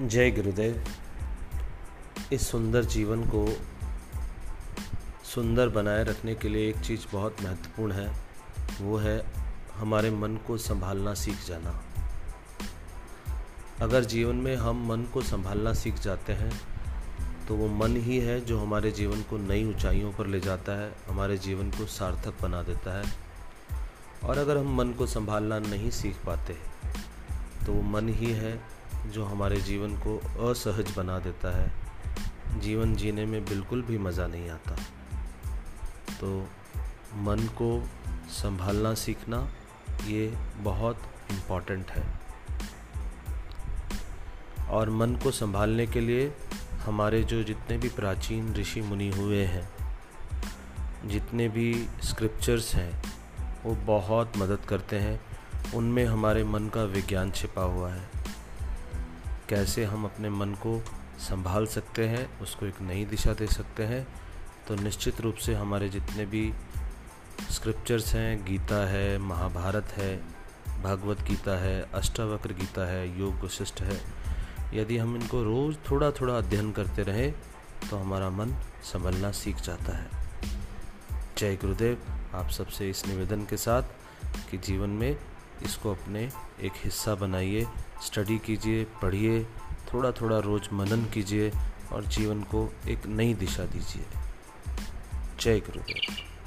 जय गुरुदेव। इस सुंदर जीवन को सुंदर बनाए रखने के लिए एक चीज़ बहुत महत्वपूर्ण है, वो है हमारे मन को संभालना सीख जाना। अगर जीवन में हम मन को संभालना सीख जाते हैं तो वो मन ही है जो हमारे जीवन को नई ऊंचाइयों पर ले जाता है, हमारे जीवन को सार्थक बना देता है। और अगर हम मन को संभालना नहीं सीख पाते तो वो मन ही है जो हमारे जीवन को असहज बना देता है। जीवन जीने में बिल्कुल भी मज़ा नहीं आता। तो मन को संभालना सीखना, ये बहुत इंपॉर्टेंट है। और मन को संभालने के लिए हमारे जो जितने भी प्राचीन ऋषि मुनि हुए हैं, जितने भी स्क्रिप्चर्स हैं, वो बहुत मदद करते हैं। उनमें हमारे मन का विज्ञान छिपा हुआ है। कैसे हम अपने मन को संभाल सकते हैं, उसको एक नई दिशा दे सकते हैं तो निश्चित रूप से हमारे जितने भी स्क्रिप्चर्स हैं, गीता है, महाभारत है, भागवत गीता है, अष्टावक्र गीता है, योग वशिष्ठ है, यदि हम इनको रोज़ थोड़ा थोड़ा अध्ययन करते रहें तो हमारा मन संभलना सीख जाता है। जय गुरुदेव, आप सबसे इस निवेदन के साथ कि जीवन में इसको अपने एक हिस्सा बनाइए स्टडी कीजिए, पढ़िए थोड़ा थोड़ा रोज़ मनन कीजिए और जीवन को एक नई दिशा दीजिए। जय गुरुदेव।